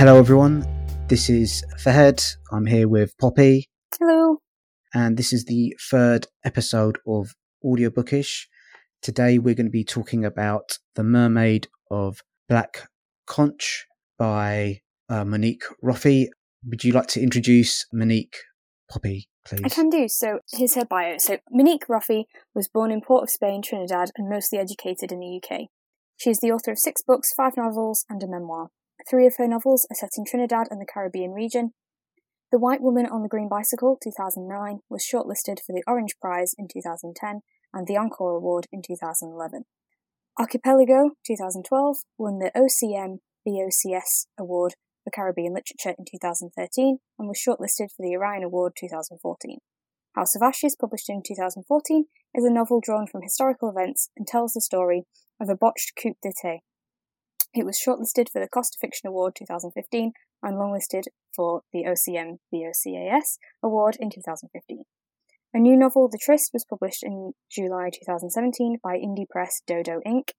Hello, everyone. This is Fahed. I'm here with Poppy, Hello. and this is the third episode of Audiobookish. Today, we're going to be talking about The Mermaid of Black Conch by uh, Monique Roffey. Would you like to introduce Monique, Poppy, please? I can do. So here's her bio. So Monique Roffey was born in Port of Spain, Trinidad, and mostly educated in the UK. She is the author of six books, five novels, and a memoir. Three of her novels are set in Trinidad and the Caribbean region. The White Woman on the Green Bicycle, 2009, was shortlisted for the Orange Prize in 2010 and the Encore Award in 2011. Archipelago, 2012, won the OCM BOCAS Award for Caribbean Literature in 2013 and was shortlisted for the Orion Award 2014. House of Ashes, published in 2014, is a novel drawn from historical events and tells the story of a botched coup d'etat. It was shortlisted for the Costa Fiction Award 2015 and longlisted for the OCM BOCAS Award in 2015. A new novel, The Tryst, was published in July 2017 by indie press Dodo Ink.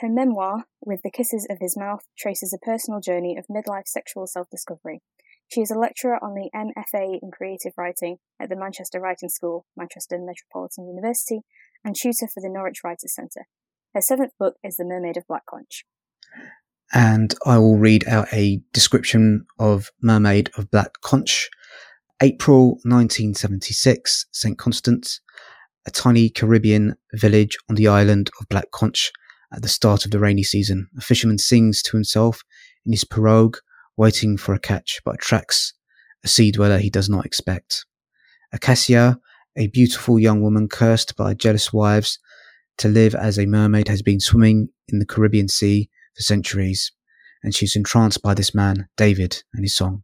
Her memoir, With the Kisses of His Mouth, traces a personal journey of midlife sexual self discovery. She is a lecturer on the MFA in Creative Writing at the Manchester Writing School, Manchester Metropolitan University, and tutor for the Norwich Writers' Centre. Her seventh book is The Mermaid of Black Conch. And I will read out a description of Mermaid of Black Conch. April 1976, St. Constance, a tiny Caribbean village on the island of Black Conch at the start of the rainy season. A fisherman sings to himself in his pirogue, waiting for a catch, but attracts a sea dweller he does not expect. Aycayia, a beautiful young woman cursed by jealous wives to live as a mermaid, has been swimming in the Caribbean Sea for centuries, and she's entranced by this man, David, and his song.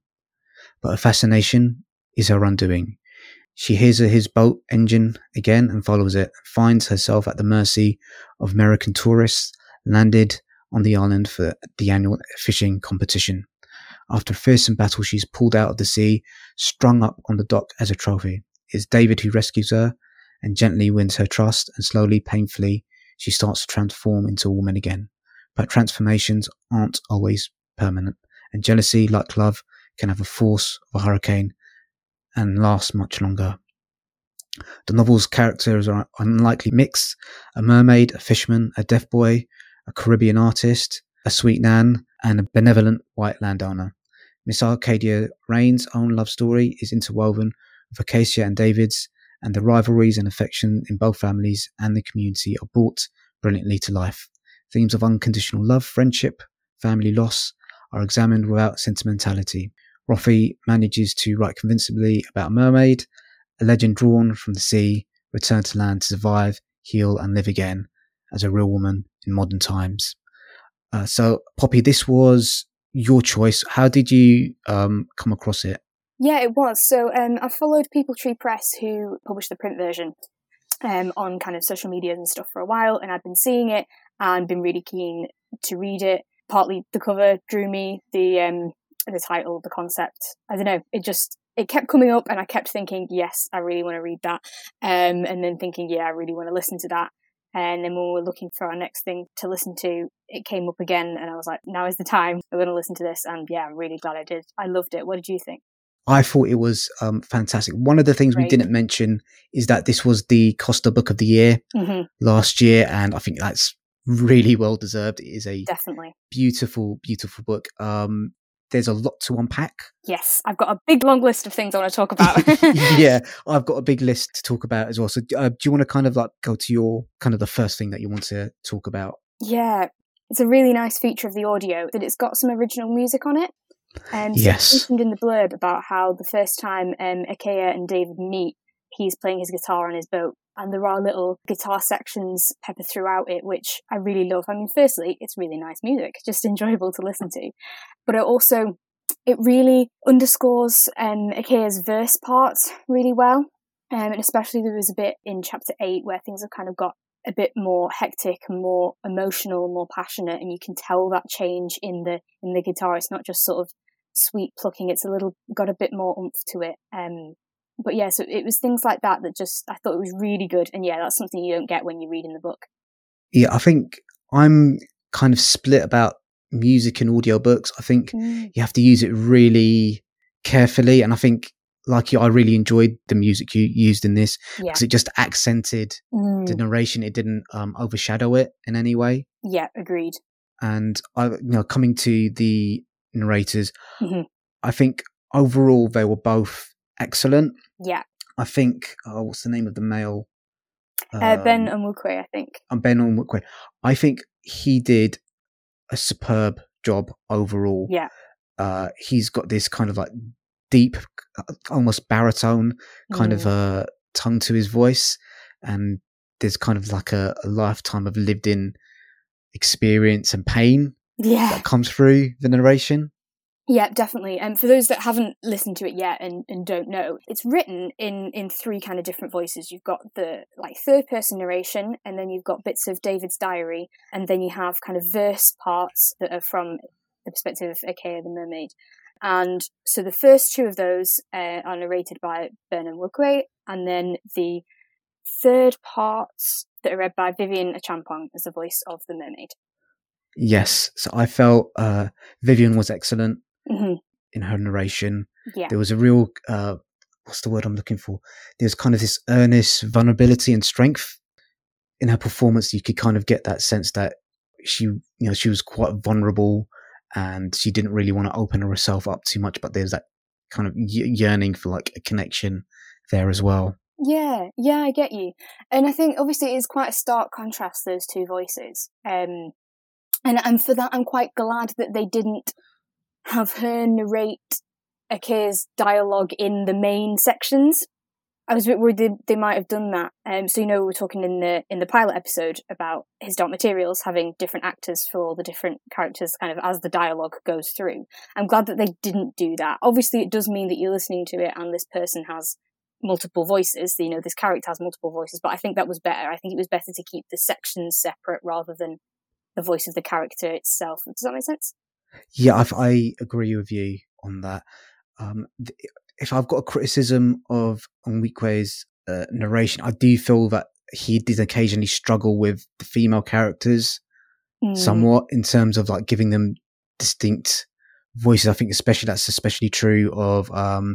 But her fascination is her undoing. She hears his boat engine again and follows it, finds herself at the mercy of American tourists landed on the island for the annual fishing competition. After a fearsome battle, she's pulled out of the sea, strung up on the dock as a trophy. It's David who rescues her and gently wins her trust, and slowly, painfully, she starts to transform into a woman again. But transformations aren't always permanent, and jealousy, like love, can have a force of a hurricane and last much longer. The novel's characters are unlikely mix a mermaid, a fisherman, a deaf boy, a Caribbean artist, a sweet Nan, and a benevolent white landowner. Miss Arcadia Rain's own love story is interwoven with Aycayia and David's, and the rivalries and affection in both families and the community are brought brilliantly to life. Themes of unconditional love, friendship, family loss are examined without sentimentality. Roffey manages to write convincingly about a mermaid, a legend drawn from the sea, returned to land to survive, heal, and live again as a real woman in modern times. Uh, so, Poppy, this was your choice. How did you um, come across it? Yeah, it was. So um, I followed Peepal Tree Press, who published the print version, um, on kind of social media and stuff for a while, and I'd been seeing it and been really keen to read it. Partly the cover drew me, the um, the title, the concept. I don't know. It just it kept coming up, and I kept thinking, yes, I really want to read that, um, and then thinking, yeah, I really want to listen to that. And then when we were looking for our next thing to listen to, it came up again, and I was like, now is the time. I'm going to listen to this, and yeah, I'm really glad I did. I loved it. What did you think? I thought it was um, fantastic. One of the things we didn't mention is that this was the Costa Book of the Year hmm last year, and I think that's really well deserved. It is a Definitely. beautiful, beautiful book. Um, there's a lot to unpack. Yes, I've got a big long list of things I want to talk about. yeah, I've got a big list to talk about as well. So, uh, do you want to kind of like go to your kind of the first thing that you want to talk about? Yeah, it's a really nice feature of the audio that it's got some original music on it. Um, so Yes. mentioned in the blurb about how the first time um, Aycayia and David meet, he's playing his guitar on his boat, and there are little guitar sections peppered throughout it, which I really love. I mean, firstly, it's really nice music, just enjoyable to listen to, but it also it really underscores um, Aycayia's verse parts really well. Um, and especially there was a bit in chapter eight where things have kind of got a bit more hectic and more emotional and more passionate and you can tell that change in the in the guitar it's not just sort of sweet plucking it's a little got a bit more oomph to it um but yeah so it was things like that that just i thought it was really good and yeah that's something you don't get when you're reading the book Yeah, I think I'm kind of split about music in audiobooks. I think Mm. you have to use it really carefully. And I think, like you, I really enjoyed the music you used in this Yeah. because it just accented Mm. the narration. It didn't um, overshadow it in any way. Yeah, agreed. And I, you know, coming to the narrators, Mhm. I think overall they were both excellent. Yeah. I think, oh, what's the name of the male? Uh, ben Um, Onwukwe, I think. and Ben Onwukwe. I think he did a superb job overall. Yeah. Uh, he's got this kind of like deep, uh, almost baritone kind of a uh, tongue to his voice, and there's kind of like a, a lifetime of lived in experience and pain Yeah. that comes through the narration. Yeah, definitely. And for those that haven't listened to it yet and, and don't know, it's written in in three kind of different voices. You've got the like third person narration, and then you've got bits of David's diary, and then you have kind of verse parts that are from the perspective of Aycayia the mermaid. And so the first two of those uh, are narrated by Ben Onwukwe, and then the third parts that are read by Vivienne Acheampong as the voice of the mermaid. Yes, so I felt uh, Vivienne was excellent hmm in her narration. Yeah. There was a real uh, what's the word I'm looking for? There's kind of this earnest vulnerability and strength in her performance. You could kind of get that sense that she, you know, she was quite vulnerable and she didn't really want to open herself up too much. But there's that kind of yearning for like a connection there as well. Yeah, yeah, I get you. And I think obviously it is quite a stark contrast, those two voices. Um, and, and for that, I'm quite glad that they didn't have her narrate Aycayia's dialogue in the main sections. I was a bit worried they, they might have done that. Um, so you know, we were talking in the in the pilot episode about his Dark Materials having different actors for all the different characters, kind of as the dialogue goes through. I'm glad that they didn't do that. Obviously, it does mean that you're listening to it and this person has multiple voices. You know, this character has multiple voices, but I think that was better. I think it was better to keep the sections separate rather than the voice of the character itself. Does that make sense? Yeah, I, I agree with you on that. Um, th- if I've got a criticism of Onwukwe's uh, narration, I do feel that he did occasionally struggle with the female characters Mm, somewhat in terms of like giving them distinct voices. I think especially that's especially true of um,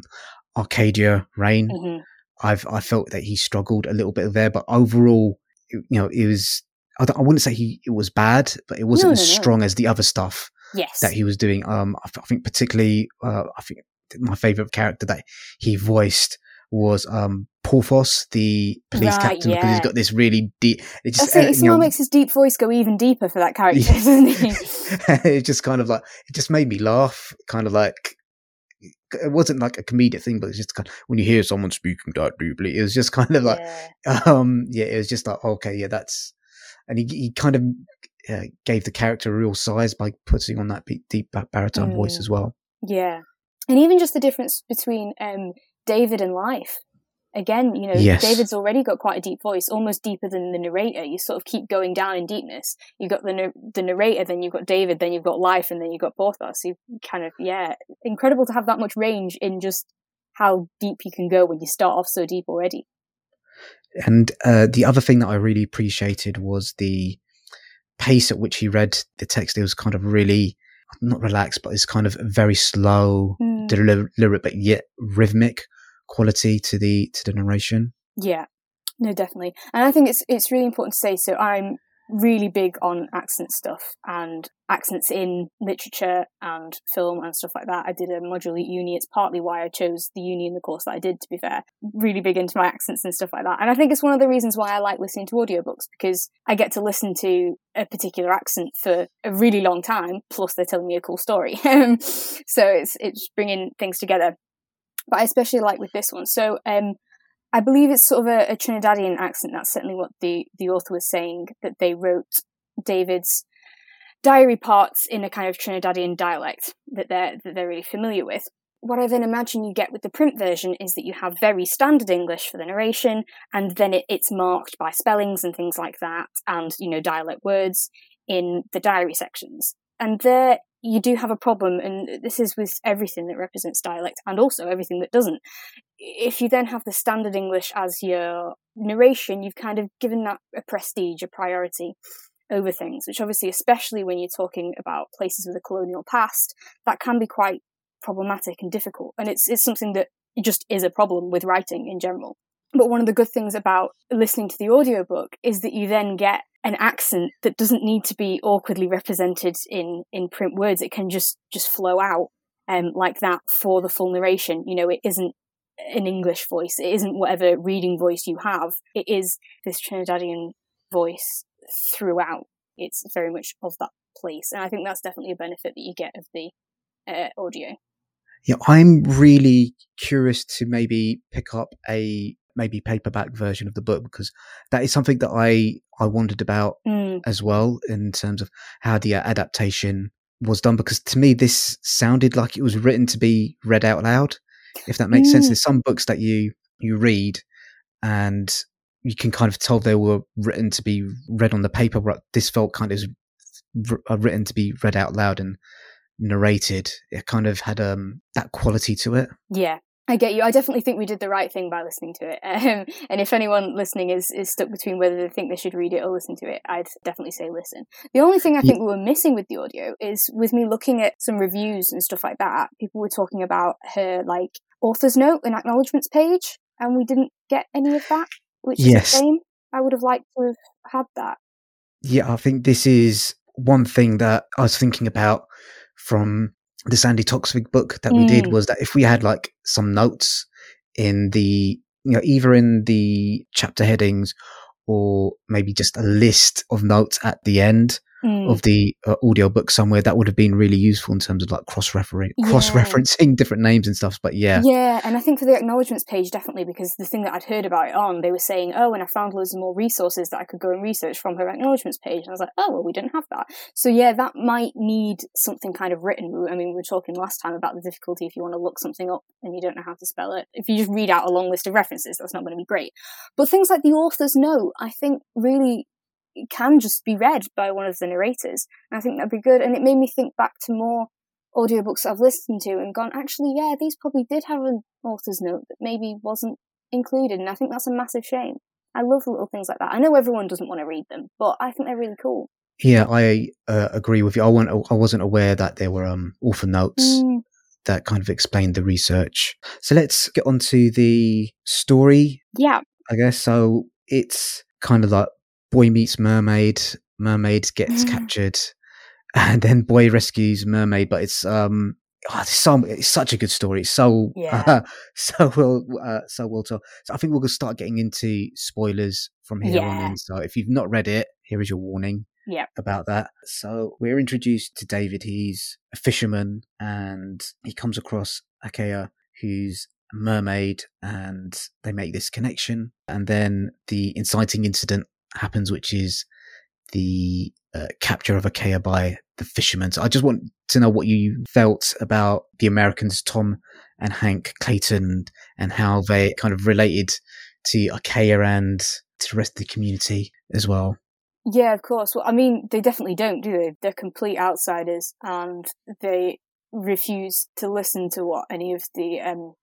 Arcadia Rain. mhm. I've I felt that he struggled a little bit there, but overall, you know, it was. I, don't- I wouldn't say he it was bad, but it wasn't No, as no, no. strong as the other stuff Yes. that he was doing. Um, I, I think particularly, uh, I think my favorite character that he voiced was um Porthos, the police Right, captain, because he's got this really deep. It just That's it. uh, It you know, somehow makes his deep voice go even deeper for that character, Yeah. doesn't he? it just kind of like it just made me laugh. Kind of like it wasn't like a comedic thing, but it's just kind of, when you hear someone speaking that deeply, it was just kind of like yeah. um yeah, it was just like okay, yeah, that's and he he kind of uh, gave the character a real size by putting on that deep ba- baritone voice Mm. as well. Yeah. And even just the difference between um, David and Life. Again, you know, Yes. David's already got quite a deep voice, almost deeper than the narrator. You sort of keep going down in deepness. You've got the the narrator, then you've got David, then you've got Life, and then you've got Porthos. You kind of, yeah, incredible to have that much range in just how deep you can go when you start off so deep already. And uh, the other thing that I really appreciated was the pace at which he read the text. It was kind of really not relaxed, but it's kind of very slow, Mm. deliberate, but yet rhythmic quality to the to the narration. Yeah, no, definitely. And I think it's it's really important to say. So I'm really big on accent stuff and accents in literature and film and stuff like that. I did a module at uni. It's partly why I chose the uni in the course that I did. To be fair, really big into my accents and stuff like that. And I think it's one of the reasons why I like listening to audiobooks because I get to listen to a particular accent for a really long time. Plus, they're telling me a cool story. so it's it's bringing things together. But I especially like with this one. So um, I believe it's sort of a, a Trinidadian accent. That's certainly what the, the author was saying, that they wrote David's diary parts in a kind of Trinidadian dialect that they're, that they're really familiar with. What I then imagine you get with the print version is that you have very standard English for the narration, and then it, it's marked by spellings and things like that, and, you know, dialect words in the diary sections. And there you do have a problem, and this is with everything that represents dialect and also everything that doesn't if you then have the standard English as your narration, you've kind of given that a prestige, a priority. over things, which obviously, especially when you're talking about places with a colonial past, that can be quite problematic and difficult. And it's, it's something that just is a problem with writing in general. But one of the good things about listening to the audiobook is that you then get an accent that doesn't need to be awkwardly represented in, in print words. It can just, just flow out, um, like that for the full narration. You know, it isn't an English voice. It isn't whatever reading voice you have. It is this Trinidadian voice throughout. It's very much of that place. And I think that's definitely a benefit that you get of the uh, audio. Yeah, I'm really curious to maybe pick up a maybe paperback version of the book because that is something that I I wondered about mm. as well in terms of how the adaptation was done because to me this sounded like it was written to be read out loud if that makes mm. sense there's some books that you you read and you can kind of tell they were written to be read on the paper but this felt kind of uh, written to be read out loud and narrated it kind of had um that quality to it yeah I get you. I definitely think we did the right thing by listening to it. Um, and if anyone listening is, is stuck between whether they think they should read it or listen to it, I'd definitely say listen. The only thing I think yeah. we were missing with the audio is with me looking at some reviews and stuff like that, people were talking about her like author's note and acknowledgements page, and we didn't get any of that, which yes. is a shame. I would have liked to have had that. Yeah, I think this is one thing that I was thinking about from the Sandi Toksvig book that we mm. did was that if we had like some notes in the you know either in the chapter headings or maybe just a list of notes at the end mm. of the uh, audio book somewhere that would have been really useful in terms of like cross referencing yeah. cross referencing different names and stuff but yeah. Yeah and i think for the acknowledgements page definitely because the thing that i'd heard about it on they were saying oh and i found loads of more resources that i could go and research from her acknowledgements page and i was like oh well we didn't have that. So yeah that might need something kind of written. I mean we were talking last time about the difficulty if you want to look something up and you don't know how to spell it. If you just read out a long list of references that's not going to be great. But things like the author's note i think really can just be read by one of the narrators. And I think that'd be good. And it made me think back to more audiobooks I've listened to and gone, actually, yeah, these probably did have an author's note that maybe wasn't included. And I think that's a massive shame. I love little things like that. I know everyone doesn't want to read them, but I think they're really cool. Yeah, I uh, agree with you. I, wasn't, I wasn't aware that there were um, author notes. Mm. That kind of explained the research. So let's get on to the story. Yeah. I guess. So it's kind of like boy meets mermaid, mermaid gets mm. captured, and then boy rescues mermaid. But it's um, oh, it's, so, it's such a good story. It's so yeah. uh, so well uh, so well told. So I think we're gonna start getting into spoilers from here yeah. on in. So if you've not read it, here is your warning. Yeah. About that. So we're introduced to David. He's a fisherman and he comes across Aycayia, who's a mermaid, and they make this connection. And then the inciting incident happens, which is the uh, capture of Aycayia by the fishermen. So I just want to know what you felt about the Americans, Tom and Hank Clayton, and how they kind of related to Aycayia and to the rest of the community as well. Yeah, of course. Well, I mean, they definitely don't, do they? They're complete outsiders, and they refuse to listen to what any of the um,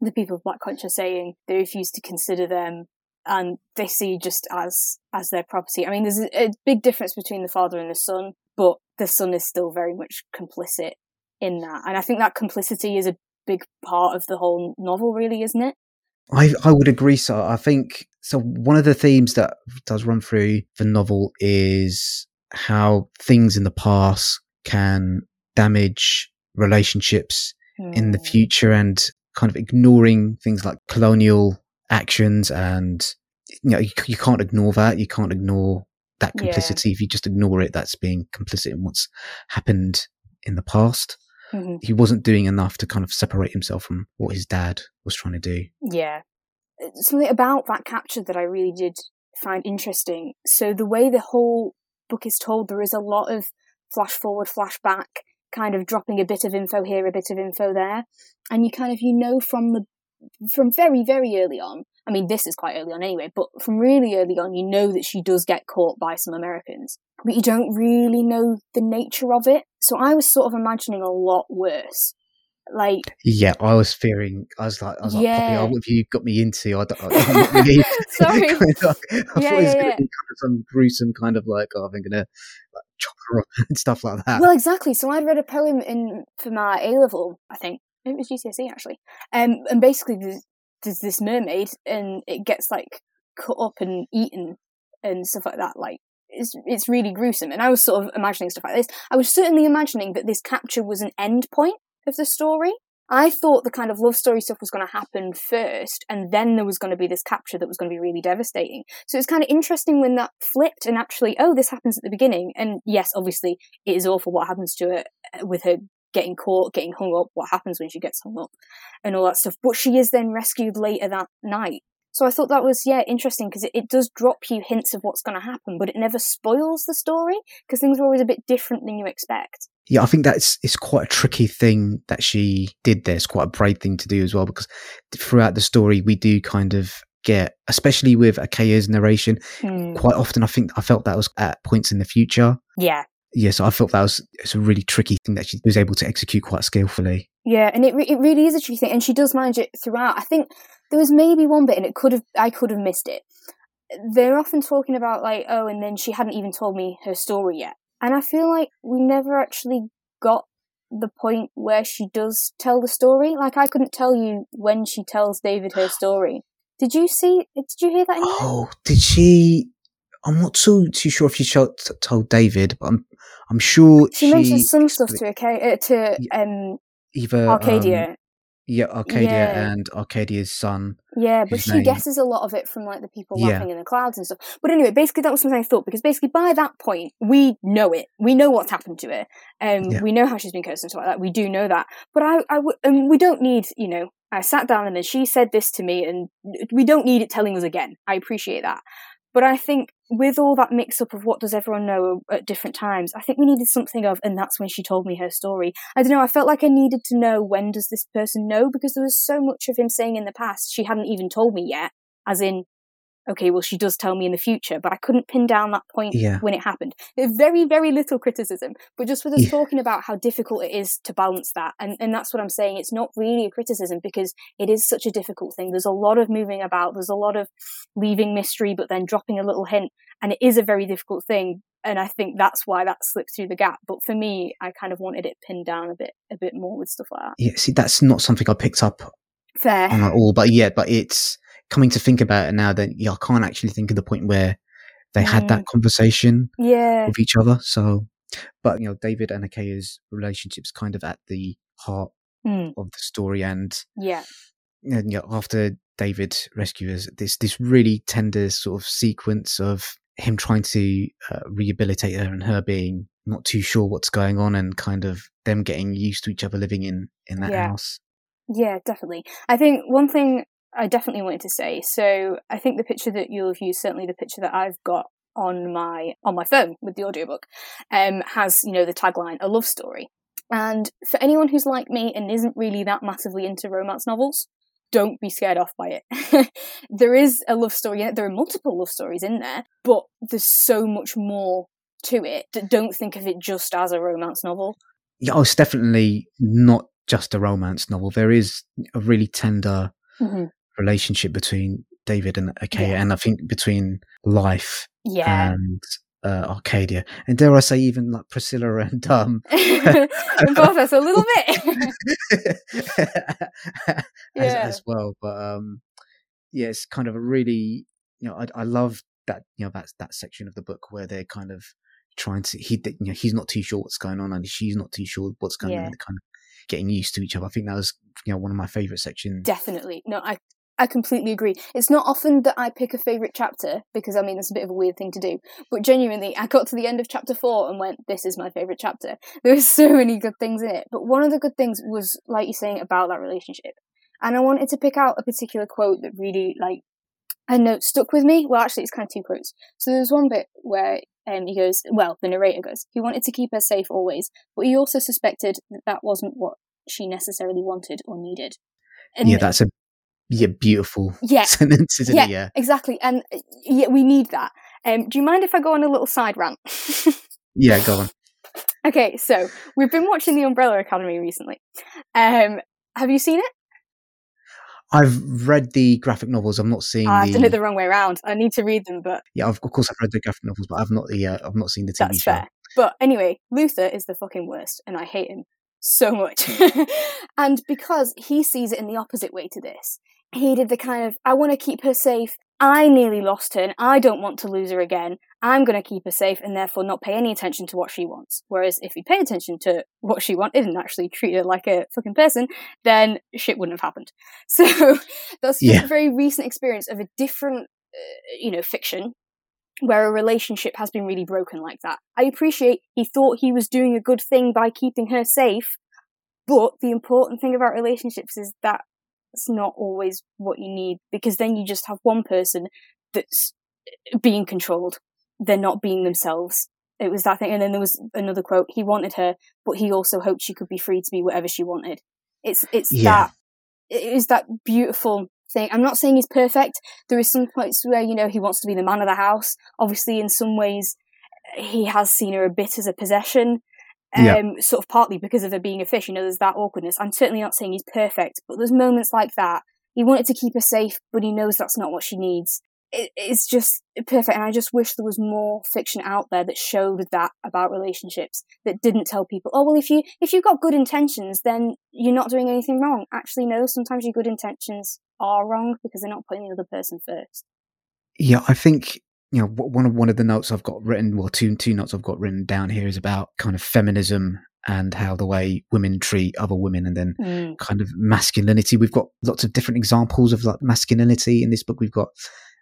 the people of Black Conch are saying. They refuse to consider them and they see just as as their property. I mean, there's a, a big difference between the father and the son, but the son is still very much complicit in that, and I think that complicity is a big part of the whole novel, really, isn't it? I I would agree. So I think so. One of the themes that does run through the novel is how things in the past can damage relationships mm. in the hmm. future, and kind of ignoring things like colonial actions and you know you, you can't ignore that. You can't ignore that complicity. Yeah. if you just ignore it that's being complicit in what's happened in the past. Mm-hmm. he wasn't doing enough to kind of separate himself from what his dad was trying to do. Yeah. Uh, something about that capture that i really did find interesting. So the way the whole book is told there is a lot of flash forward flash back kind of dropping a bit of info here a bit of info there. And you kind of you know from the from very, very early on, I mean, this is quite early on anyway, but from really early on, you know that she does get caught by some Americans, but you don't really know the nature of it. So I was sort of imagining a lot worse Like, Yeah, I was fearing. I was like, I was like, Yeah. Poppy, oh, what have you got me into? I don't, really. Sorry. kind of- I Yeah, thought it was yeah, going yeah. to be kind of some gruesome kind of like, oh, I'm going to like, chop her up and stuff like that. well, exactly. So I'd read a poem in for my A level, I think. It was GCSE actually. Um, and basically, there's, there's this mermaid, and it gets like cut up and eaten and stuff like that. Like, it's it's really gruesome. And I was sort of imagining stuff like this. I was certainly imagining that this capture was an end point of the story. I thought the kind of love story stuff was going to happen first, and then there was going to be this capture that was going to be really devastating. So it's kind of interesting when that flipped and actually, oh, this happens at the beginning. And yes, obviously, it is awful what happens to her uh, with her getting caught, getting hung up, what happens when she gets hung up, and all that stuff. But she is then rescued later that night. So I thought that was, yeah, interesting because it, it does drop you hints of what's going to happen, but it never spoils the story because things are always a bit different than you expect. Yeah, I think that's it's quite a tricky thing that she did there. It's quite a brave thing to do as well because throughout the story we do kind of get, especially with Aycayia's narration, Hmm. quite often I think I felt that was at points in the future. Yeah. Yeah, so I felt that was it's a really tricky thing that she was able to execute quite skillfully. Yeah, and it it really is a tricky thing, and she does manage it throughout. I think there was maybe one bit, and it could have I could have missed it. They're often talking about like, oh, and then she hadn't even told me her story yet, and I feel like we never actually got the point where she does tell the story. Like I couldn't tell you when she tells David her story. Did you see? Did you hear that? In there? Oh, did she? I'm not too too sure if she told David, but I'm I'm sure she, she, mentions some stuff to okay, uh, to um either um, Arcadia. yeah, Arcadia Yeah. and Arcadia's son. Yeah, but she name. guesses a lot of it from like the people Yeah. laughing in the clouds and stuff. But anyway, basically that was something I thought because basically by that point we know it. We know what's happened to her. Um, Yeah. we know how she's been cursed and stuff like that. We do know that. But I, I, w- and we don't need, you know, I sat down and then she said this to me, and we don't need it telling us again. I appreciate that. But I think with all that mix up of what does everyone know at different times, I think we needed something of, and that's when she told me her story. I don't know, I felt like I needed to know when does this person know because there was so much of him saying in the past she hadn't even told me yet, as in, okay, well, she does tell me in the future, but I couldn't pin down that point Yeah. when it happened. There's very, very little criticism, but just with us Yeah. talking about how difficult it is to balance that, and, and that's what I'm saying, it's not really a criticism because it is such a difficult thing. There's a lot of moving about, there's a lot of leaving mystery, but then dropping a little hint, and it is a very difficult thing. And I think that's why that slipped through the gap. But for me, I kind of wanted it pinned down a bit, a bit more with stuff like that. Yeah, see, that's not something I picked up Fair. on at all. But yeah, but it's coming to think about it now. Then yeah, I can't actually think of the point where they had that conversation Yeah. with each other. So, but you know, David and Aycayia's relationship's kind of at the heart Mm, of the story, and yeah. and after David rescues this this really tender sort of sequence of him trying to uh, rehabilitate her and her being not too sure what's going on and kind of them getting used to each other living in in that Yeah. house. Yeah, definitely. I think one thing I definitely wanted to say. So I think the picture that you'll have used, certainly the picture that I've got on my on my phone with the audiobook, um, has you know the tagline "A Love Story." And for anyone who's like me and isn't really that massively into romance novels, don't be scared off by it. there is a love story in it. There are multiple love stories in there, but there's so much more to it. that Don't think of it just as a romance novel. Yeah, oh, it's definitely not just a romance novel. There is a really tender Mhm. Relationship between David and Aycayia, Yeah. and I think between Life Yeah. and uh, Arcadia, and dare I say, even like Priscilla and um, Both us a little bit. as, Yeah. as well. But um, yeah, it's kind of a really, you know, I, I love that, you know, that's that section of the book where they're kind of trying to, he, you know, he's not too sure what's going on and she's not too sure what's going on Yeah. and kind of getting used to each other. I think that was, you know, one of my favorite sections. Definitely. No, I I completely agree. It's not often that I pick a favourite chapter because I mean it's a bit of a weird thing to do. But genuinely, I got to the end of chapter four and went, "This is my favourite chapter." There were so many good things in it, but one of the good things was, like you're saying, about that relationship. And I wanted to pick out a particular quote that really, like, I know stuck with me. Well, actually, it's kind of two quotes. So there's one bit where um, he goes, well, the narrator goes, he wanted to keep her safe always, but he also suspected that that wasn't what she necessarily wanted or needed. And yeah, that's a yeah beautiful Yeah. sentence, isn't Yeah. it? Yeah, exactly, and uh, yeah, we need that. Um, do you mind if I go on a little side rant? yeah. Go on. Okay, so we've been watching The Umbrella Academy recently. Um, have you seen it? I've read the graphic novels. I'm not seeing. Ah, I've the, done it the wrong way around. I need to read them, but Yeah, of, of course I've read the graphic novels, but I've not the. Uh, I've not seen the TV that's show. fair. But anyway, Luther is the fucking worst, and I hate him so much. and because he sees it in the opposite way to this, he did the kind of, I want to keep her safe. I nearly lost her, and I don't want to lose her again. I'm going to keep her safe and therefore not pay any attention to what she wants. Whereas if he paid attention to what she wanted and actually treated her like a fucking person, then shit wouldn't have happened. So that's just Yeah. a very recent experience of a different, uh, you know, fiction where a relationship has been really broken like that. I appreciate he thought he was doing a good thing by keeping her safe, but the important thing about relationships is that it's not always what you need because then you just have one person that's being controlled. They're not being themselves. It was that thing. And then there was another quote. He wanted her, but he also hoped she could be free to be whatever she wanted. It's, it's Yeah. that, it is that beautiful thing. I'm not saying he's perfect. There is some points where, you know, he wants to be the man of the house. Obviously, in some ways, he has seen her a bit as a possession. Um, Yeah. sort of partly because of her being a fish, you know, there's that awkwardness. I'm certainly not saying he's perfect, but there's moments like that. He wanted to keep her safe, but he knows that's not what she needs. It, it's just perfect, and I just wish there was more fiction out there that showed that about relationships. That didn't tell people, oh well, if you if you've got good intentions, then you're not doing anything wrong. Actually, no. Sometimes your good intentions are wrong because they're not putting the other person first. Yeah, I think you know one of one of the notes I've got written, well, two two notes I've got written down here is about kind of feminism and how the way women treat other women, and then Mm. kind of masculinity. We've got lots of different examples of like masculinity in this book. We've got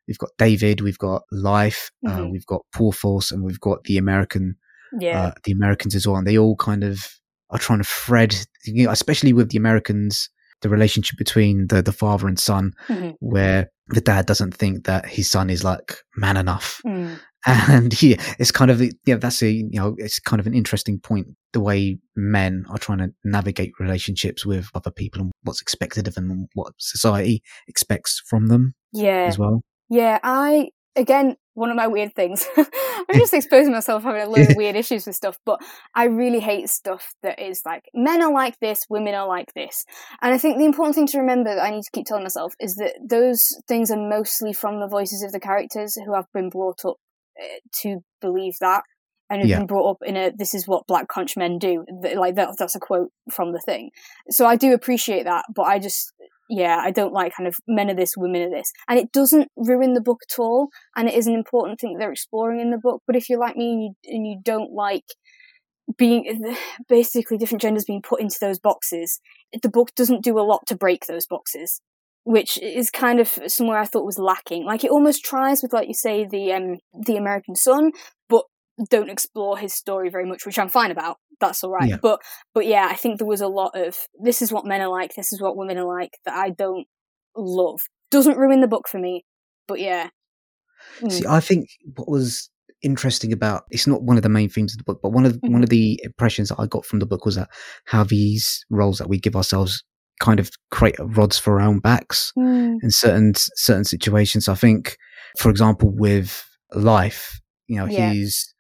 we've got David, we've got Life, uh, Mhm. we've got Poor Force, and we've got the American Yeah, uh, the Americans as well, and they all kind of are trying to thread, you know, especially with the Americans, the relationship between the the father and son, Mhm. where the dad doesn't think that his son is like man enough, Mm. and yeah, it's kind of yeah, that's a you know, it's kind of an interesting point the way men are trying to navigate relationships with other people and what's expected of them and what society expects from them yeah. as well. Yeah, I again one of my weird things. I'm just exposing myself having a load of weird issues with stuff, but I really hate stuff that is like men are like this, women are like this. And I think the important thing to remember that I need to keep telling myself is that those things are mostly from the voices of the characters who have been brought up uh, to believe that and have Yeah. been brought up in a this is what black conch men do. Like that that's a quote from the thing. So I do appreciate that, but I just yeah, I don't like kind of men are this, women are this. And it doesn't ruin the book at all. And it is an important thing that they're exploring in the book. But if you're like me and you, and you don't like being, basically different genders being put into those boxes, the book doesn't do a lot to break those boxes. Which is kind of somewhere I thought was lacking. Like it almost tries with, like you say, the um the American son, but don't explore his story very much, which I'm fine about. That's all right. Yeah. But but yeah, I think there was a lot of this is what men are like, this is what women are like that I don't love. Doesn't ruin the book for me, but yeah. Mm. See, I think what was interesting about it's not one of the main themes of the book, but one of Mhm. one of the impressions that I got from the book was that how these roles that we give ourselves kind of create rods for our own backs Mm. in certain certain situations. I think, for example, with life, you know, Yeah. his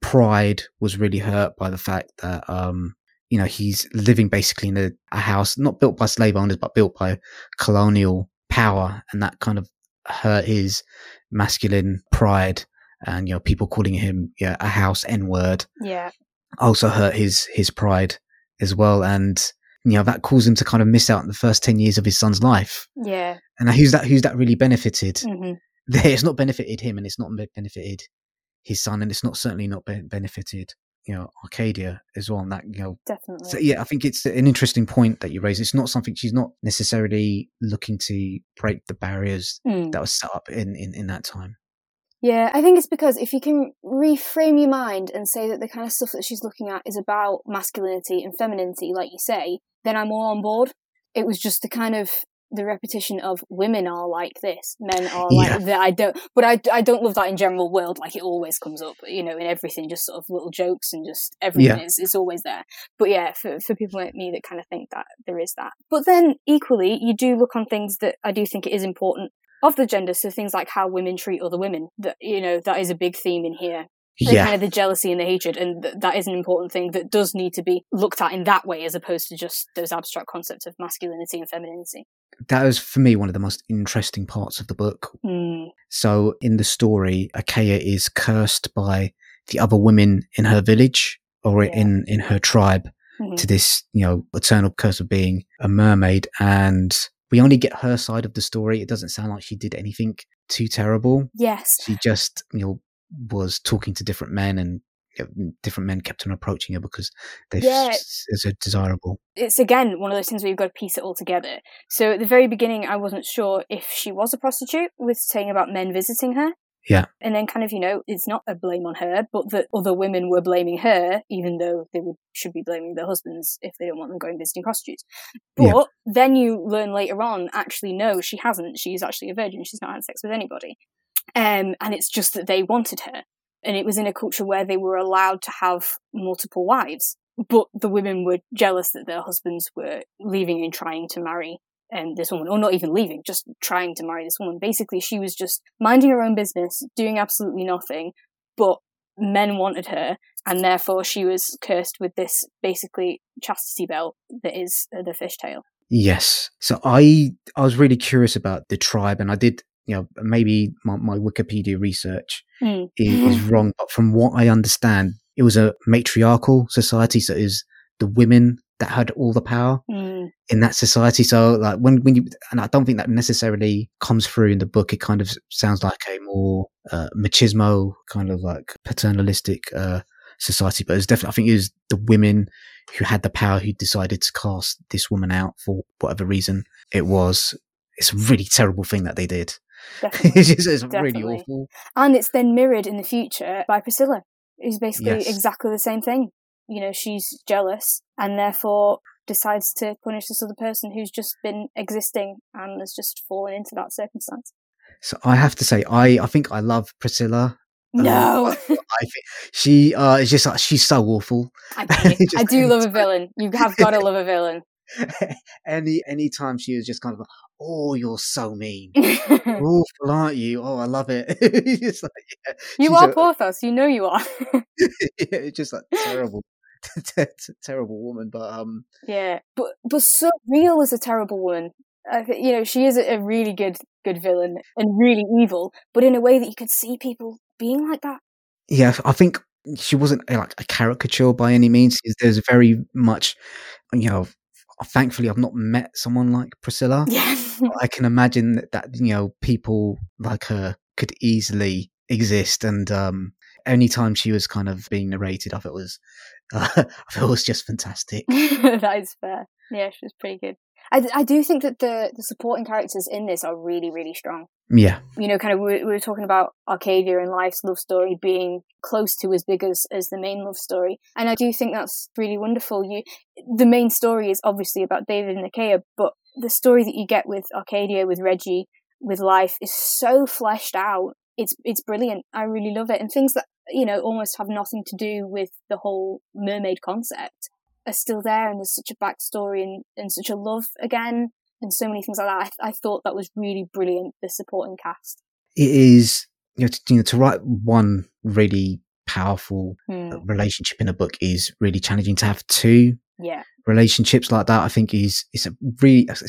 pride was really hurt by the fact that um you know he's living basically in a, a house not built by slave owners but built by colonial power. And that kind of hurt his masculine pride and you know people calling him yeah a house n word Yeah. also hurt his his pride as well. And you know that caused him to kind of miss out on the first 10 years of his son's life. Yeah. and who's that who's that really benefited? Hmm it's not benefited him and it's not benefited his son and it's not certainly not be- benefited you know arcadia as well and that you know Definitely. so yeah i think it's an interesting point that you raise it's not something she's not necessarily looking to break the barriers Mm. that was set up in in, in that time Yeah, I think it's because if you can reframe your mind and say that the kind of stuff that she's looking at is about masculinity and femininity, like you say, then I'm all on board. It was just the kind of the repetition of women are like this, men are Yeah. like that. I don't, but I, I don't love that in general world. Like it always comes up, you know, in everything, just sort of little jokes and just everything Yeah. is, is always there. But yeah, for, for people like me that kind of think that there is that. But then equally, you do look on things that I do think it is important of the gender. So things like how women treat other women, that, you know, that is a big theme in here. The yeah, kind of the jealousy and the hatred, and th- that is an important thing that does need to be looked at in that way, as opposed to just those abstract concepts of masculinity and femininity. that was for me one of the most interesting parts of the book. Mm, So in the story, Aycayia is cursed by the other women in her village or Yeah. in in her tribe mhm. to this, you know, eternal curse of being a mermaid. And we only get her side of the story. It doesn't sound like she did anything too terrible. Yes, She just, you know, was talking to different men and different men kept on approaching her because they Yeah. s- as a desirable. it's again one of those things where you've got to piece it all together. So at the very beginning, I wasn't sure if she was a prostitute, with saying about men visiting her. Yeah. And then kind of, you know, it's not a blame on her, but that other women were blaming her, even though they would, should be blaming their husbands if they don't want them going visiting prostitutes. But Yeah. then you learn later on, actually, no, she hasn't. She's actually a virgin. She's not had sex with anybody. Um, and it's just that they wanted her. And it was in a culture where they were allowed to have multiple wives but the women were jealous that their husbands were leaving and trying to marry um, this woman, or not even leaving, just trying to marry this woman. Basically, she was just minding her own business, doing absolutely nothing, but men wanted her, and therefore she was cursed with this basically chastity belt that is the fishtail. Yes. So I I was really curious about the tribe, and I did. You know, maybe my, my Wikipedia research Mm. is, is wrong, but from what I understand, it was a matriarchal society. So it was the women that had all the power Mm. in that society. So like when when you and I don't think that necessarily comes through in the book. It kind of sounds like a more uh, machismo kind of like paternalistic uh, society. But it's definitely I think it was the women who had the power who decided to cast this woman out for whatever reason it was. It's a really terrible thing that they did. Definitely. it's just, it's really awful. And it's then mirrored in the future by Priscilla, who's basically Yes. exactly the same thing. You know, she's jealous and therefore decides to punish this other person who's just been existing and has just fallen into that circumstance. So I have to say, I I think I love Priscilla. Um, No, I think she uh is just like she's so awful. I. Just I do love a villain. You have got to love a villain. any any time she was just kind of like, oh, you're so mean. Awful, aren't you? Oh, I love it. it's like, yeah, you she's are a- Porthos. You know you are. yeah, just like terrible, terrible woman. But um, yeah, but but so real as a terrible woman. You know, she is a a really good good villain and really evil, but in a way that you could see people being like that. yeah, I think she wasn't like a caricature by any means. There's very much, you know. Thankfully, I've not met someone like Priscilla. Yeah. I can imagine that, that you know people like her could easily exist, and um, anytime she was kind of being narrated, I thought it was, uh, I thought it was just fantastic. that is fair. Yeah, she was pretty good. I, I do think that the, the supporting characters in this are really, really strong. Yeah, You know, kind of, we, we were talking about Arcadia and life's love story being close to as big as, as the main love story. And I do think that's really wonderful. You, the main story is obviously about David and Aycayia, but the story that you get with Arcadia, with Reggie, with life is so fleshed out. It's, it's brilliant. I really love it. And things that, you know, almost have nothing to do with the whole mermaid concept are still there and there's such a backstory and, and such a love again and so many things like that. I, I thought that was really brilliant, the supporting cast. it is. You know, to, you know, to write one really powerful Hmm. relationship in a book is really challenging. To have two Yeah. relationships like that, I think is is a really it's,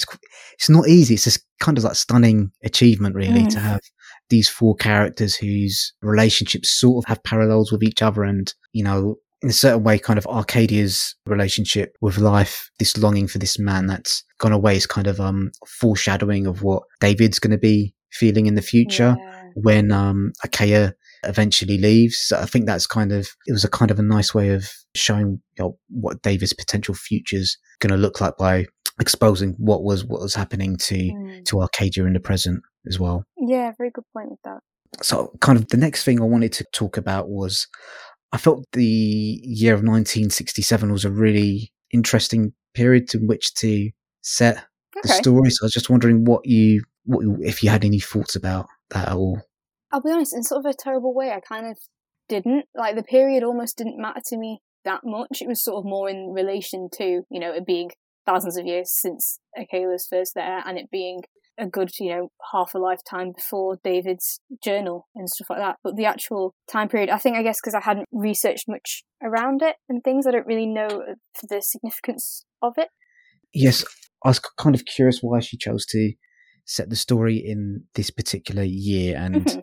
it's not easy. It's just kind of like stunning achievement, really, to Mm. have these four characters whose relationships sort of have parallels with each other, and you know, in a certain way, kind of Arcadia's relationship with life, this longing for this man that's gone away, is kind of um foreshadowing of what David's going to be feeling in the future Yeah. when um Aycayia eventually leaves. So I think that's kind of it was a kind of a nice way of showing you know, what David's potential future's going to look like by exposing what was what was happening to Mm. to Arcadia in the present as well. Yeah, very good point with that. So kind of the next thing I wanted to talk about was I felt the year of 1967 was a really interesting period in which to set the Okay. story. So I was just wondering what you what you, if you had any thoughts about that at all. I'll be honest, in sort of a terrible way, I kind of didn't. Like, the period almost didn't matter to me that much. It was sort of more in relation to, you know, it being thousands of years since Aycayia's first there and it being a good, you know, half a lifetime before David's journal and stuff like that. But the actual time period, I think, I guess, because I hadn't researched much around it and things, I don't really know the significance of it. Yes, I was kind of curious why she chose to set the story in this particular year, and mm-hmm.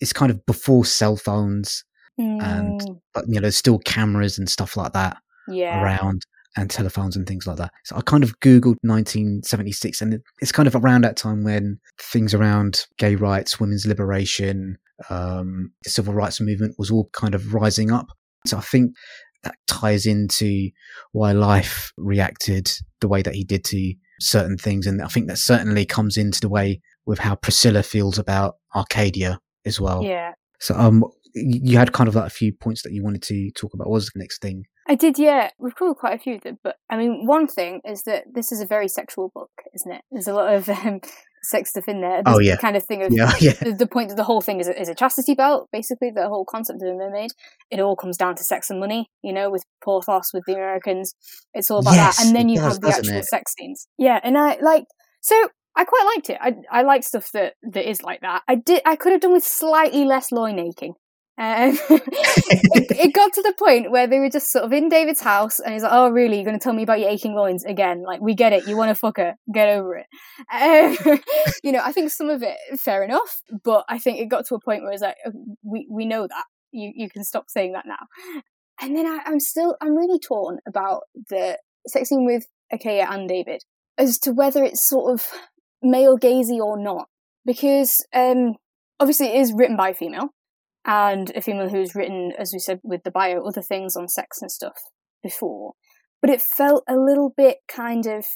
it's kind of before cell phones, mm. and but you know, there's still cameras and stuff like that yeah. around and telephones and things like that. So I kind of Googled 1976, and it's kind of around that time when things around gay rights, women's liberation, um, the civil rights movement was all kind of rising up. So I think that ties into why life reacted the way that he did to certain things. And I think that certainly comes into the way with how Priscilla feels about Arcadia as well. Yeah. So um, you had kind of like a few points that you wanted to talk about. What was the next thing? I did, yeah. We've covered quite a few of them, but I mean, one thing is that this is a very sexual book, isn't it? There's a lot of um, sex stuff in there. There's oh yeah, kind of thing of yeah, yeah. The, the point of the whole thing is a, is a chastity belt. Basically, the whole concept of a mermaid. It all comes down to sex and money. You know, with Porthos, with the Americans, it's all about yes, that. And then you does, have the actual it? sex scenes. Yeah, and I like so. I quite liked it. I I like stuff that, that is like that. I did. I could have done with slightly less loin aching. Um, it, it, got to the point where they were just sort of in David's house, and he's like, "Oh, really? You're going to tell me about your aching loins again? Like, we get it. You want to fuck her? Get over it." Um, you know, I think some of it fair enough, but I think it got to a point where it's like, oh, "We we know that. You you can stop saying that now." And then I, I'm still I'm really torn about the sex scene with Aycayia and David as to whether it's sort of male gazy or not, because um, obviously it is written by a female and a female who's written, as we said with the bio, other things on sex and stuff before. But it felt a little bit kind of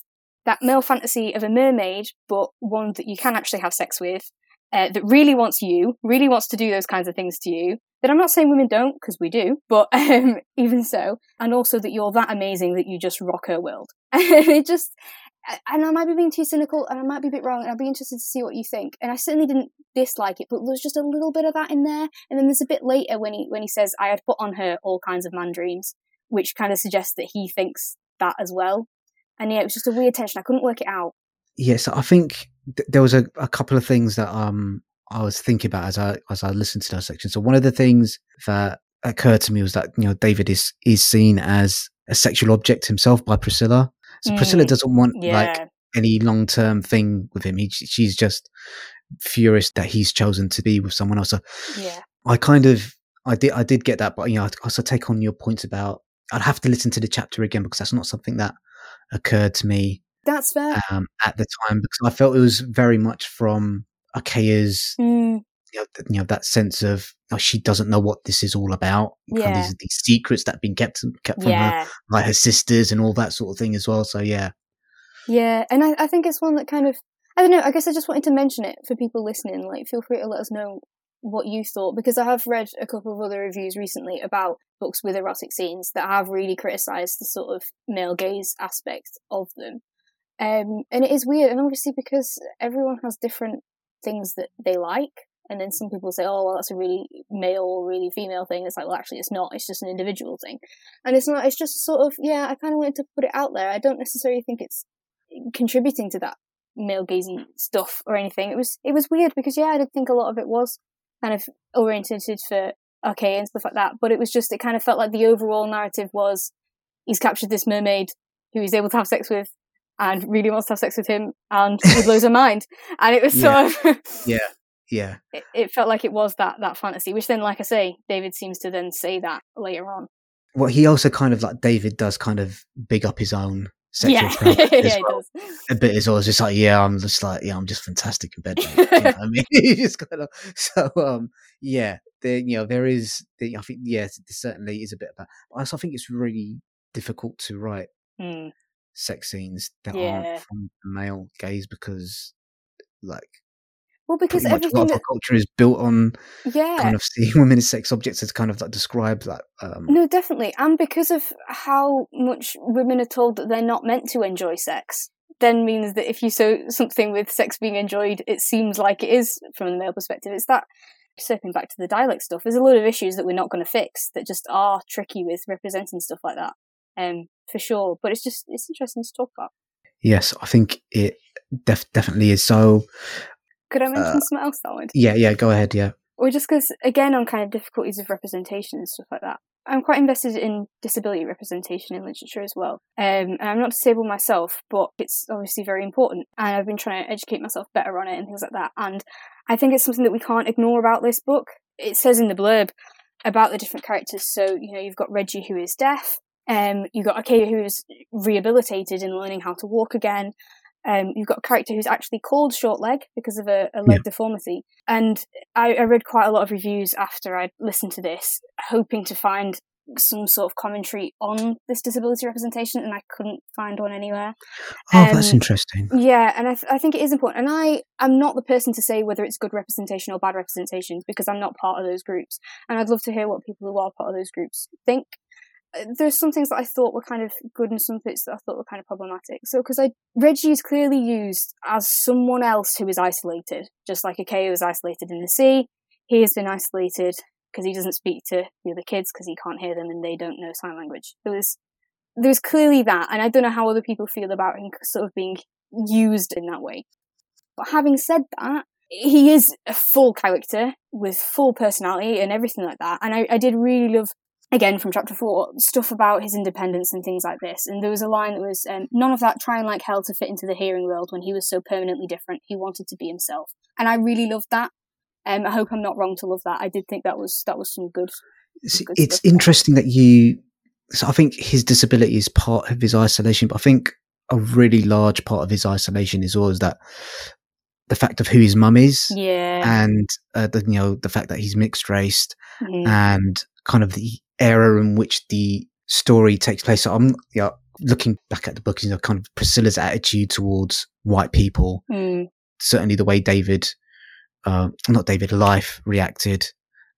that male fantasy of a mermaid, but one that you can actually have sex with, uh, that really wants you, really wants to do those kinds of things to you. That I'm not saying women don't, because we do, but um, even so, and also that you're that amazing that you just rock her world. it just, and I might be being too cynical and I might be a bit wrong and I'd be interested to see what you think. And I certainly didn't dislike it, but there's just a little bit of that in there. And then there's a bit later when he when he says I had put on her all kinds of man dreams, which kind of suggests that he thinks that as well. And yeah, it was just a weird tension. I couldn't work it out. Yes, I think th- there was a, a couple of things that um I was thinking about as I as I listened to that section. So one of the things that occurred to me was that you know David is is seen as a sexual object himself by Priscilla so mm, Priscilla doesn't want yeah. like any long term thing with him. He, she's just furious that he's chosen to be with someone else. So yeah. I kind of I did I did get that, but you know, I also take on your points about I'd have to listen to the chapter again because that's not something that occurred to me. That's fair. Um, at the time, because I felt it was very much from Aycayia's mm you know, you know that sense of oh, she doesn't know what this is all about. Yeah. These, these secrets that have been kept kept from yeah. her, like her sisters and all that sort of thing as well. So yeah, yeah, and I, I think it's one that kind of I don't know. I guess I just wanted to mention it for people listening. Like, feel free to let us know what you thought because I have read a couple of other reviews recently about books with erotic scenes that have really criticised the sort of male gaze aspect of them. Um, and it is weird, and obviously because everyone has different things that they like. And then some people say, oh, well, that's a really male or really female thing. It's like, well, actually, it's not. It's just an individual thing. And it's not, it's just sort of, yeah, I kind of wanted to put it out there. I don't necessarily think it's contributing to that male gazy stuff or anything. It was, it was weird because, yeah, I did think a lot of it was kind of orientated for okay and stuff like that. But it was just, it kind of felt like the overall narrative was he's captured this mermaid who he's able to have sex with and really wants to have sex with him and he blows her mind. And it was yeah. sort of, yeah yeah. It, it, felt like it was that that fantasy which then like i say david seems to then say that later on. Well he also kind of like david does kind of big up his own sexual yeah, yeah well. a bit as well it's just like yeah i'm just like yeah i'm just fantastic in bed you know i mean? Just kind of so um yeah there you know there is the, i think yes there certainly is a bit of that. But i also think it's really difficult to write mm. sex scenes that yeah. aren't from the male gaze because like well, because everything that, culture is built on yeah, kind of seeing women as sex objects as kind of like describe that. Um, no, definitely, and because of how much women are told that they're not meant to enjoy sex, then means that if you show something with sex being enjoyed, it seems like it is from the male perspective. It's that circling back to the dialect stuff. There's a lot of issues that we're not going to fix that just are tricky with representing stuff like that, um, for sure. But it's just it's interesting to talk about. Yes, I think it def- definitely is. So, Could I mention Uh, something else, Darwin? yeah, yeah, go ahead. Yeah. Or just because, again, on kind of difficulties of representation and stuff like that. I'm quite invested in disability representation in literature as well. Um, and I'm not disabled myself, but it's obviously very important. And I've been trying to educate myself better on it and things like that. And I think it's something that we can't ignore about this book. It says in the blurb about the different characters. So, you know, you've got Reggie who is deaf. Um, you've got Aycayia who is rehabilitated and learning how to walk again. Um, you've got a character who's actually called Short Leg because of a, a leg Yeah. deformity. And I, I read quite a lot of reviews after I'd listened to this, hoping to find some sort of commentary on this disability representation, and I couldn't find one anywhere. Oh, that's Um, interesting. Yeah, and I, th- I think it is important. And I am not the person to say whether it's good representation or bad representation because I'm not part of those groups. And I'd love to hear what people who are part of those groups think. There's some things that I thought were kind of good and some bits that I thought were kind of problematic. So, because I Reggie is clearly used as someone else who is isolated, just like Aycayia is isolated in the sea. He has been isolated because he doesn't speak to the other kids because he can't hear them and they don't know sign language. There was there's clearly that, and I don't know how other people feel about him sort of being used in that way. But having said that, he is a full character with full personality and everything like that. And I, I did really love, again from chapter four, stuff about his independence and things like this. And there was a line that was, um, none of that trying like hell to fit into the hearing world when he was so permanently different. He wanted to be himself. And I really loved that. Um, I hope I'm not wrong to love that. I did think that was that was some good. It's, good it's stuff interesting that you. So I think his disability is part of his isolation, but I think a really large part of his isolation is always that the fact of who his mum is, Yeah. and uh, the you know the fact that he's mixed raced, Mhm. and kind of the era in which the story takes place. So I'm yeah, looking back at the book, you know, kind of Priscilla's attitude towards white people. Mm. Certainly, the way David, uh, not David, Life reacted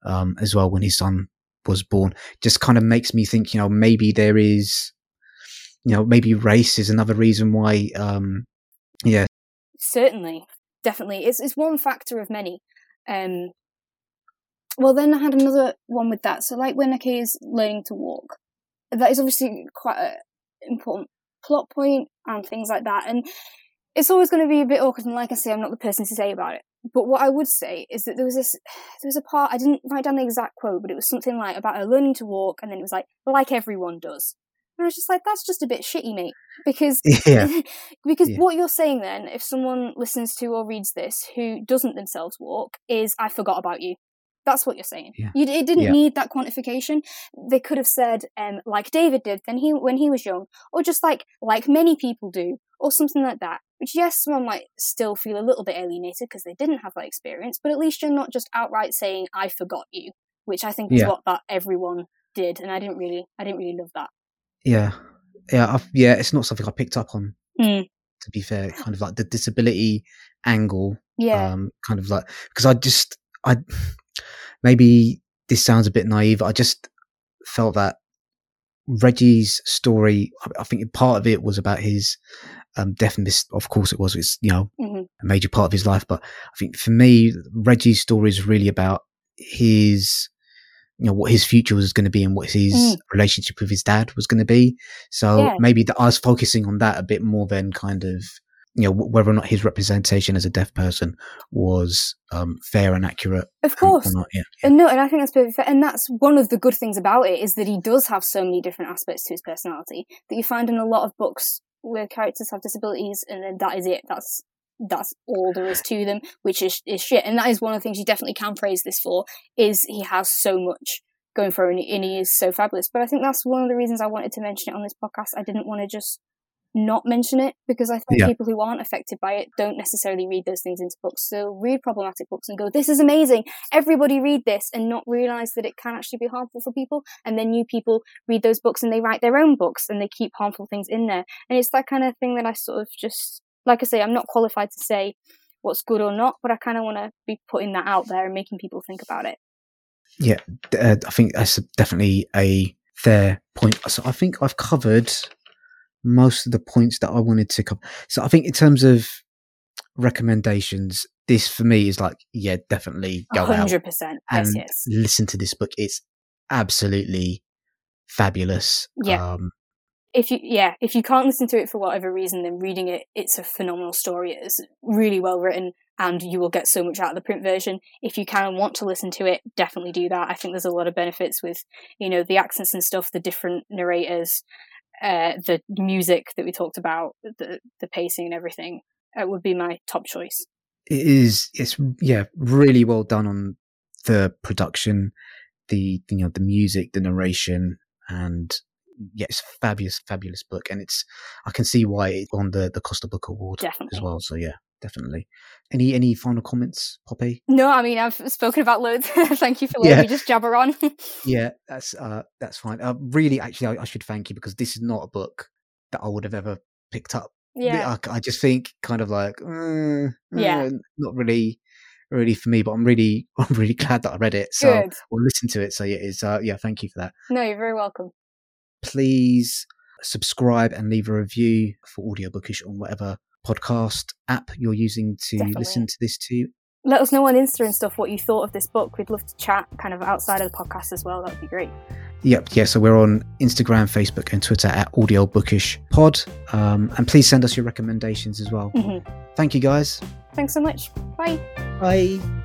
um, as well when his son was born, just kind of makes me think. You know, maybe there is, you know, maybe race is another reason why. Um, yeah, Certainly, definitely, it's it's one factor of many. Um, well, then I had another one with that. So, like when Ake is learning to walk, that is obviously quite an important plot point and things like that. And it's always going to be a bit awkward. And like I say, I'm not the person to say about it. But what I would say is that there was this, there was a part I didn't write down the exact quote, but it was something like about her learning to walk, and then it was like like everyone does. And I was just like, that's just a bit shitty, mate. Because yeah, because Yeah. what you're saying then, if someone listens to or reads this who doesn't themselves walk, is I forgot about you. That's what you're saying. Yeah. You, it didn't Yeah. need that quantification. They could have said, um, like David did then he when he was young, or just like like many people do, or something like that. Which yes, someone might still feel a little bit alienated because they didn't have that experience, but at least you're not just outright saying I forgot you, which I think is Yeah. what that everyone did, and I didn't really, I didn't really love that. yeah, yeah, I've, yeah. It's not something I picked up on. Mm. To be fair, kind of like the disability angle Yeah, um kind of like because i just i maybe this sounds a bit naive i just felt that reggie's story I- think part of it was about his um deafness of course it was it's you know hmm a major part of his life but i think for me reggie's story is really about his you know what his future was going to be and what his Mm. relationship with his dad was going to be so Yeah. maybe that i was focusing on that a bit more than kind of you know whether or not his representation as a deaf person was um fair and accurate of course. not yeah And no, and I think that's perfect. fair. And that's one of the good things about it is that he does have so many different aspects to his personality that you find in a lot of books where characters have disabilities, and then that is it. That's that's all there is to them, which is is shit. And that is one of the things you definitely can praise this for is he has so much going for him, and he is so fabulous. But I think that's one of the reasons I wanted to mention it on this podcast. I didn't want to just not mention it because I think Yeah. people who aren't affected by it don't necessarily read those things into books. So read problematic books and go, "This is amazing." everybody read this and not realize that it can actually be harmful for people. And then new people read those books and they write their own books and they keep harmful things in there. And it's that kind of thing that I sort of just, like I say, I'm not qualified to say what's good or not, but I kind of want to be putting that out there and making people think about it. Yeah, uh, i think that's definitely a fair point so i think i've covered most of the points that i wanted to cover so i think in terms of recommendations this for me is like yeah definitely go out 100%. Yes, and yes. listen to this book. It's absolutely fabulous. Yeah. Um, if you yeah if you can't listen to it for whatever reason then reading it it's a phenomenal story it's really well written and you will get so much out of the print version if you can and want to listen to it definitely do that i think there's a lot of benefits with you know the accents and stuff the different narrators uh, the music that we talked about the the pacing and everything it would be my top choice it is it's yeah really well done on the production the you know the music the narration and yeah, it's a fabulous, fabulous book, and it's I can see why it on the the Costa Book Award definitely. as well. So yeah, definitely. Any any final comments, Poppy? No, I mean I've spoken about loads. thank you for letting yeah. me just jabber on. yeah, that's uh that's fine. Uh, really, actually, I, I, should thank you because this is not a book that I would have ever picked up. Yeah, I, I just think kind of like uh, yeah, uh, not really really for me, but I'm really, I'm really glad that I read it. So Good. or listen to it. So yeah, it's uh, yeah, thank you for that. No, you're very welcome please subscribe and leave a review for Audiobookish on whatever podcast app you're using to Definitely. listen to this to. Let us know on Insta and stuff what you thought of this book. We'd love to chat kind of outside of the podcast as well. That would be great. Yep, yeah. So we're on Instagram, Facebook, and Twitter at Audio Bookish Pod. Um, and please send us your recommendations as well. Mm-hmm. Thank you, guys. Thanks so much. Bye. Bye.